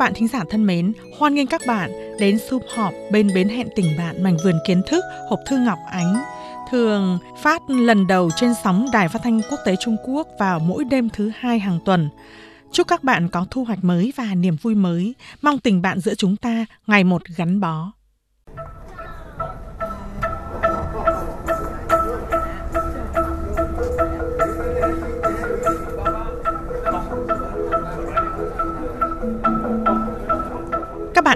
Bạn thính giả thân mến, hoan nghênh các bạn đến sum họp bên bến hẹn tình bạn mảnh vườn kiến thức hộp thư Ngọc Ánh thường phát lần đầu trên sóng Đài Phát thanh Quốc tế Trung Quốc vào mỗi đêm thứ hai hàng tuần. Chúc các bạn có thu hoạch mới và niềm vui mới. Mong tình bạn giữa chúng ta ngày một gắn bó.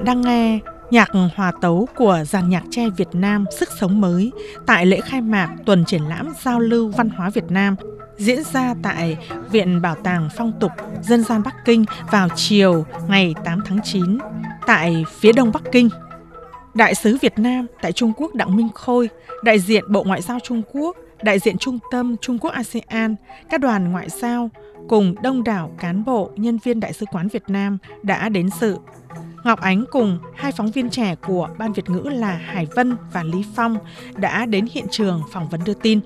Bạn đang nghe nhạc hòa tấu của dàn nhạc tre Việt Nam Sức sống mới tại lễ khai mạc tuần triển lãm giao lưu văn hóa Việt Nam diễn ra tại Viện Bảo tàng Phong tục Dân gian Bắc Kinh vào chiều ngày 8 tháng 9 tại phía đông Bắc Kinh. Đại sứ Việt Nam tại Trung Quốc Đặng Minh Khôi, đại diện Bộ Ngoại giao Trung Quốc, đại diện Trung tâm Trung Quốc ASEAN, các đoàn ngoại giao cùng đông đảo cán bộ, nhân viên Đại sứ quán Việt Nam đã đến sự Ngọc Ánh cùng hai phóng viên trẻ của Ban Việt ngữ là Hải Vân và Lý Phong đã đến hiện trường phỏng vấn đưa tin.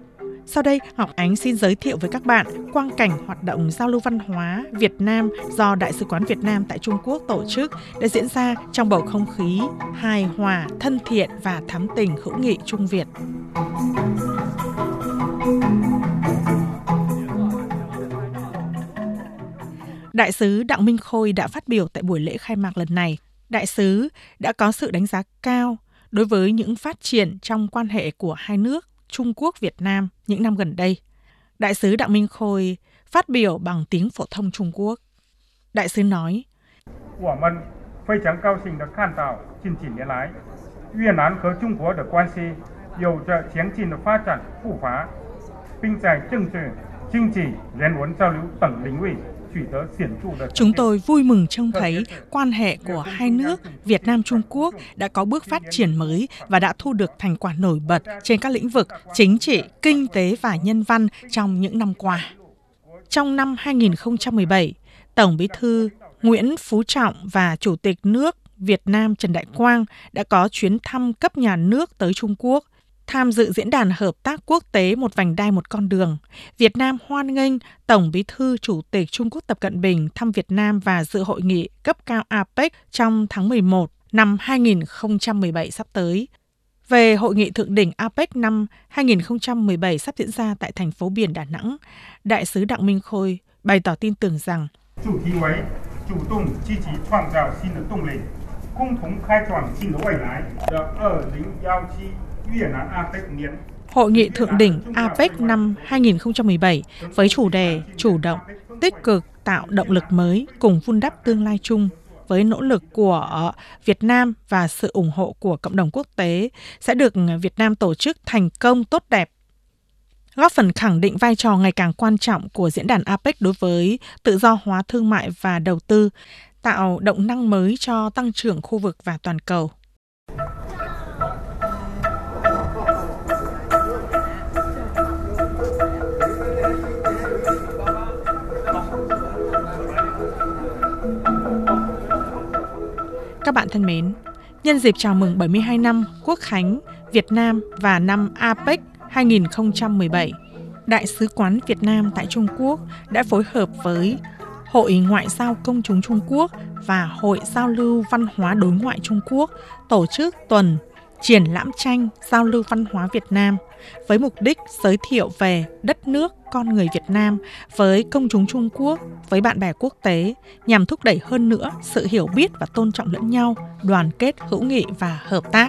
Sau đây, Ngọc Ánh xin giới thiệu với các bạn quang cảnh hoạt động giao lưu văn hóa Việt Nam do Đại sứ quán Việt Nam tại Trung Quốc tổ chức đã diễn ra trong bầu không khí hài hòa, thân thiện và thắm tình hữu nghị Trung Việt. Đại sứ Đặng Minh Khôi đã phát biểu tại buổi lễ khai mạc lần này đại sứ đã có sự đánh giá cao đối với những phát triển trong quan hệ của hai nước Trung Quốc, Việt Nam những năm gần đây. Đại sứ Đặng Minh Khôi phát biểu bằng tiếng phổ thông Trung Quốc. Đại sứ nói: Chúng tôi vui mừng trông thấy quan hệ của hai nước Việt Nam-Trung Quốc đã có bước phát triển mới và đã thu được thành quả nổi bật trên các lĩnh vực chính trị, kinh tế và nhân văn trong những năm qua. Trong năm 2017, Tổng Bí thư Nguyễn Phú Trọng và Chủ tịch nước Việt Nam Trần Đại Quang đã có chuyến thăm cấp nhà nước tới Trung Quốc – tham dự diễn đàn hợp tác quốc tế một vành đai một con đường. Việt Nam hoan nghênh Tổng Bí thư Chủ tịch Trung Quốc Tập Cận Bình thăm Việt Nam và dự hội nghị cấp cao APEC trong tháng 11 năm 2017 sắp tới. Về hội nghị thượng đỉnh APEC năm 2017 sắp diễn ra tại thành phố biển Đà Nẵng, Đại sứ Đặng Minh Khôi bày tỏ tin tưởng rằng Hội nghị thượng đỉnh APEC năm 2017 với chủ đề chủ động, tích cực tạo động lực mới cùng vun đắp tương lai chung với nỗ lực của Việt Nam và sự ủng hộ của cộng đồng quốc tế sẽ được Việt Nam tổ chức thành công tốt đẹp góp phần khẳng định vai trò ngày càng quan trọng của diễn đàn APEC đối với tự do hóa thương mại và đầu tư, tạo động năng mới cho tăng trưởng khu vực và toàn cầu. Các bạn thân mến, nhân dịp chào mừng 72 năm Quốc khánh Việt Nam và năm APEC 2017, Đại sứ quán Việt Nam tại Trung Quốc đã phối hợp với Hội Ngoại giao Công chúng Trung Quốc và Hội Giao lưu Văn hóa Đối ngoại Trung Quốc tổ chức tuần triển lãm tranh giao lưu văn hóa Việt Nam với mục đích giới thiệu về đất nước con người Việt Nam với công chúng Trung Quốc, với bạn bè quốc tế nhằm thúc đẩy hơn nữa sự hiểu biết và tôn trọng lẫn nhau, đoàn kết hữu nghị và hợp tác.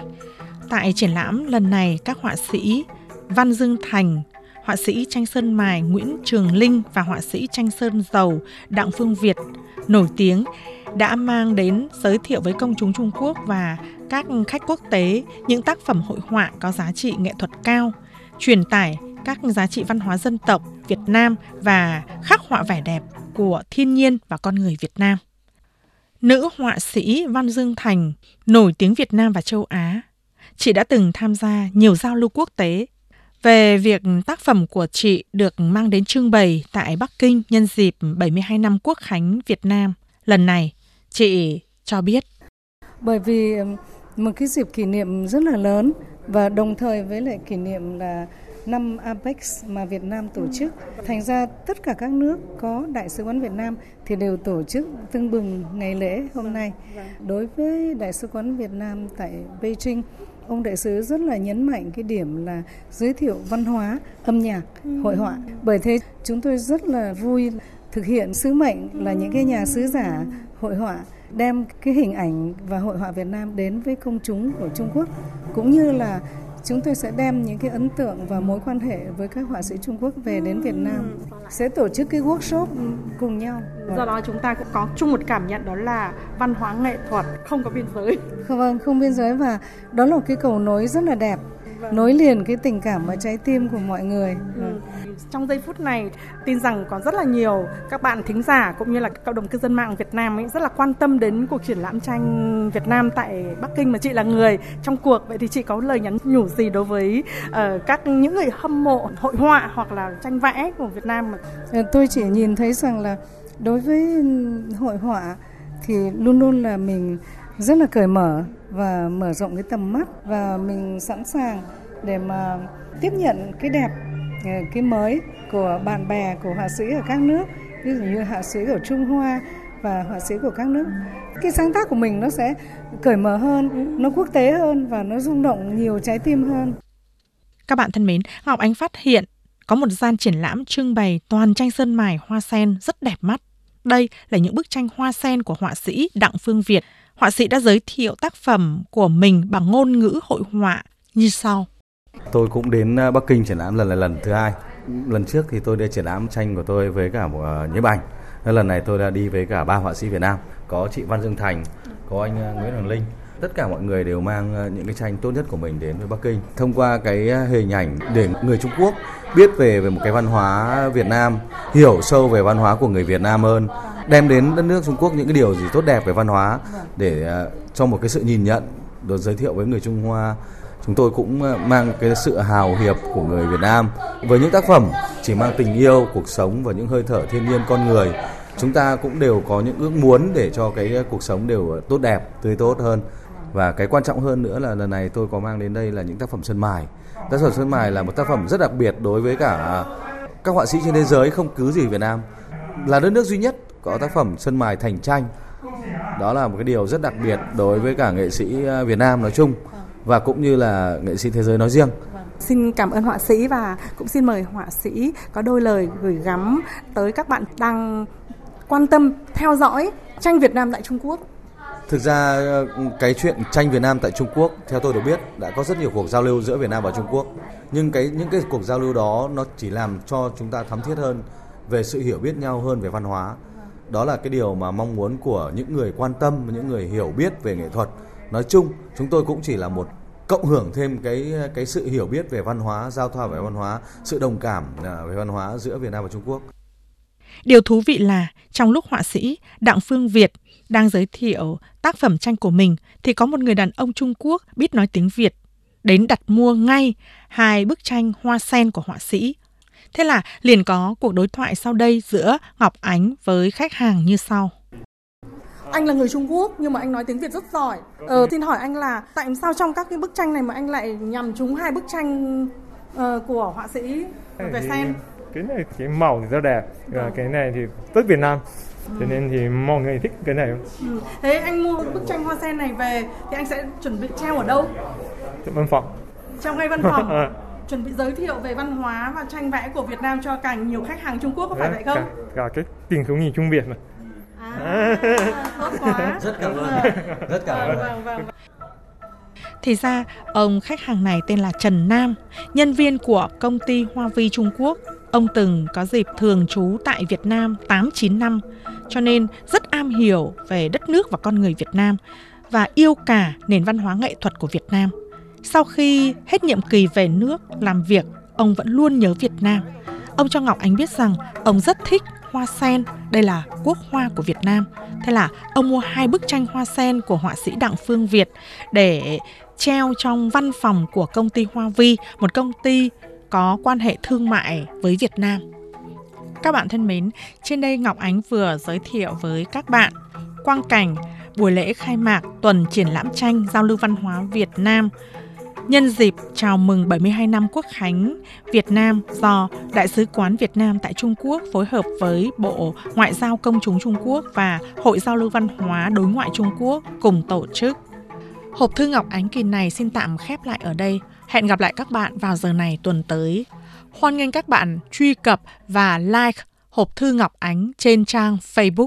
Tại triển lãm lần này, các họa sĩ Văn Dương Thành, họa sĩ tranh sơn mài Nguyễn Trường Linh và họa sĩ tranh sơn dầu Đặng Phương Việt nổi tiếng đã mang đến giới thiệu với công chúng Trung Quốc và các khách quốc tế những tác phẩm hội họa có giá trị nghệ thuật cao, truyền tải các giá trị văn hóa dân tộc Việt Nam và khắc họa vẻ đẹp của thiên nhiên và con người Việt Nam. Nữ họa sĩ Văn Dương Thành, nổi tiếng Việt Nam và châu Á. Chị đã từng tham gia nhiều giao lưu quốc tế về việc tác phẩm của chị được mang đến trưng bày tại Bắc Kinh nhân dịp 72 năm Quốc khánh Việt Nam. Lần này, chị cho biết. Bởi vì một cái dịp kỷ niệm rất là lớn và đồng thời với lại kỷ niệm là năm APEC mà Việt Nam tổ chức. Thành ra tất cả các nước có Đại sứ quán Việt Nam thì đều tổ chức tưng bừng ngày lễ hôm nay. Đối với Đại sứ quán Việt Nam tại Beijing, ông đại sứ rất là nhấn mạnh cái điểm là giới thiệu văn hóa, âm nhạc, hội họa. Bởi thế chúng tôi rất là vui thực hiện sứ mệnh là những cái nhà sứ giả hội họa đem cái hình ảnh và hội họa Việt Nam đến với công chúng của Trung Quốc cũng như là chúng tôi sẽ đem những cái ấn tượng và mối quan hệ với các họa sĩ Trung Quốc về đến Việt Nam sẽ tổ chức cái workshop cùng nhau. Do đó chúng ta cũng có chung một cảm nhận đó là văn hóa nghệ thuật không có biên giới. Vâng, không biên giới và đó là một cái cầu nối rất là đẹp vâng. Nối liền cái tình cảm và trái tim của mọi người. Ừ. Vâng. Trong giây phút này, tin rằng có rất là nhiều các bạn thính giả cũng như là cộng đồng cư dân mạng Việt Nam ấy rất là quan tâm đến cuộc triển lãm tranh Việt Nam tại Bắc Kinh mà chị là người trong cuộc vậy thì chị có lời nhắn nhủ gì đối với uh, các những người hâm mộ hội họa hoặc là tranh vẽ của Việt Nam? Ờ, tôi chỉ nhìn thấy rằng là đối với hội họa thì luôn luôn là mình rất là cởi mở và mở rộng cái tầm mắt và mình sẵn sàng để mà tiếp nhận cái đẹp ờ, cái mới của bạn bè, của họa sĩ ở các nước, ví dụ như họa sĩ ở Trung Hoa và họa sĩ của các nước. Cái sáng tác của mình nó sẽ cởi mở hơn, nó quốc tế hơn và nó rung động nhiều trái tim hơn. Các bạn thân mến, Ngọc Ánh phát hiện có một gian triển lãm trưng bày toàn tranh sơn mài hoa sen rất đẹp mắt đây là những bức tranh hoa sen của họa sĩ Đặng Phương Việt họa sĩ đã giới thiệu tác phẩm của mình bằng ngôn ngữ hội họa như sau. Tôi cũng đến ờ, Bắc Kinh triển lãm lần này lần thứ hai. Lần trước thì tôi đã triển lãm tranh của tôi với cả ờ, một nhiếp ảnh. Lần này tôi đã đi với cả ba họa sĩ Việt Nam, có chị Văn Dương Thành, có anh ờ, Nguyễn Hoàng Linh. Tất cả mọi người đều mang ờ, những cái tranh tốt nhất của mình đến với Bắc Kinh. Thông qua cái ờ, hình ảnh để người Trung Quốc biết về về một cái văn hóa Việt Nam, hiểu sâu về văn hóa của người Việt Nam hơn đem đến đất nước Trung Quốc những cái điều gì tốt đẹp về văn hóa để trong cho một cái sự nhìn nhận được giới thiệu với người Trung Hoa. Chúng tôi cũng mang cái sự hào hiệp của người Việt Nam với những tác phẩm chỉ mang tình yêu cuộc sống và những hơi thở thiên nhiên con người. Chúng ta cũng đều có những ước muốn để cho cái cuộc sống đều tốt đẹp tươi tốt hơn và cái quan trọng hơn nữa là lần này tôi có mang đến đây là những tác phẩm sơn mài tác phẩm sơn mài là một tác phẩm rất đặc biệt đối với cả các họa sĩ trên thế giới, không cứ gì Việt Nam là đất nước duy nhất có tác phẩm sơn mài thành tranh đó là một cái điều rất đặc biệt đối với cả nghệ sĩ à, Việt Nam nói chung và cũng như là nghệ sĩ thế giới nói riêng. Vâng. Xin cảm ơn họa sĩ và cũng xin mời họa sĩ có đôi lời gửi gắm tới các bạn đang quan tâm theo dõi tranh Việt Nam tại Trung Quốc. Thực ra ờ, cái chuyện tranh Việt Nam tại Trung Quốc, theo tôi được biết, đã có rất nhiều cuộc giao lưu giữa Việt Nam và Trung Quốc. Nhưng cái, những cái cuộc giao lưu đó, nó chỉ làm cho chúng ta thấm thiết hơn về sự hiểu biết nhau hơn về văn hóa. Đó là cái điều mà mong muốn của những người quan tâm, những người hiểu biết về nghệ thuật. Nói chung, chúng tôi cũng chỉ là một cộng hưởng thêm cái cái sự hiểu biết về văn hóa, giao thoa về văn hóa, sự đồng cảm à, về văn hóa giữa Việt Nam và Trung Quốc. Điều thú vị là trong lúc họa sĩ Đặng Phương Việt đang giới thiệu tác phẩm tranh của mình thì có một người đàn ông Trung Quốc biết nói tiếng Việt đến đặt mua ngay hai bức tranh hoa sen của họa sĩ Thế là liền có cuộc đối thoại sau đây giữa Ngọc Ánh với khách hàng như sau. Anh là người Trung Quốc nhưng mà anh nói tiếng Việt rất giỏi. Ờ, xin hỏi anh là tại sao trong các cái bức tranh này mà anh lại nhằm trúng hai bức tranh uh, của họa sĩ về sen? Cái này cái màu thì rất đẹp, vâng. cái này thì rất Việt Nam. Cho nên thì mọi người thích cái này. Ừ. Thế anh mua bức tranh hoa sen này về thì anh sẽ chuẩn bị treo ở đâu? Trong văn phòng. Trong ngay văn phòng. Ờ. chuẩn bị giới thiệu về văn hóa và tranh vẽ của Việt Nam cho càng nhiều khách hàng Trung Quốc có phải vậy không? Cả, cả cái tình hữu nghị Trung Việt mà. À, tốt quá. Rất cảm ơn. Rất cảm ơn. Vâng, vâng. Thì ra, ông khách hàng này tên là Trần Nam, nhân viên của công ty Hoa Vi Trung Quốc. Ông từng có dịp thường trú tại Việt Nam 8-9 năm, cho nên rất am hiểu về đất nước và con người Việt Nam và yêu cả nền văn hóa nghệ thuật của Việt Nam. Sau khi hết nhiệm kỳ về nước làm việc, ông vẫn luôn nhớ Việt Nam. Ông cho Ngọc Ánh biết rằng ông rất thích hoa sen, đây là quốc hoa của Việt Nam. Thế là ông mua hai bức tranh hoa sen của họa sĩ Đặng Phương Việt để treo trong văn phòng của công ty Hoa Vi, một công ty có quan hệ thương mại với Việt Nam. Các bạn thân mến, trên đây Ngọc Ánh vừa giới thiệu với các bạn quang cảnh buổi lễ khai mạc tuần triển lãm tranh giao lưu văn hóa Việt Nam nhân dịp chào mừng 72 năm Quốc khánh Việt Nam do Đại sứ quán Việt Nam tại Trung Quốc phối hợp với Bộ Ngoại giao Công chúng Trung Quốc và Hội giao lưu văn hóa đối ngoại Trung Quốc cùng tổ chức. Hộp thư Ngọc Ánh kỳ này xin tạm khép lại ở đây. Hẹn gặp lại các bạn vào giờ này tuần tới. Hoan nghênh các bạn truy cập và like hộp thư Ngọc Ánh trên trang Facebook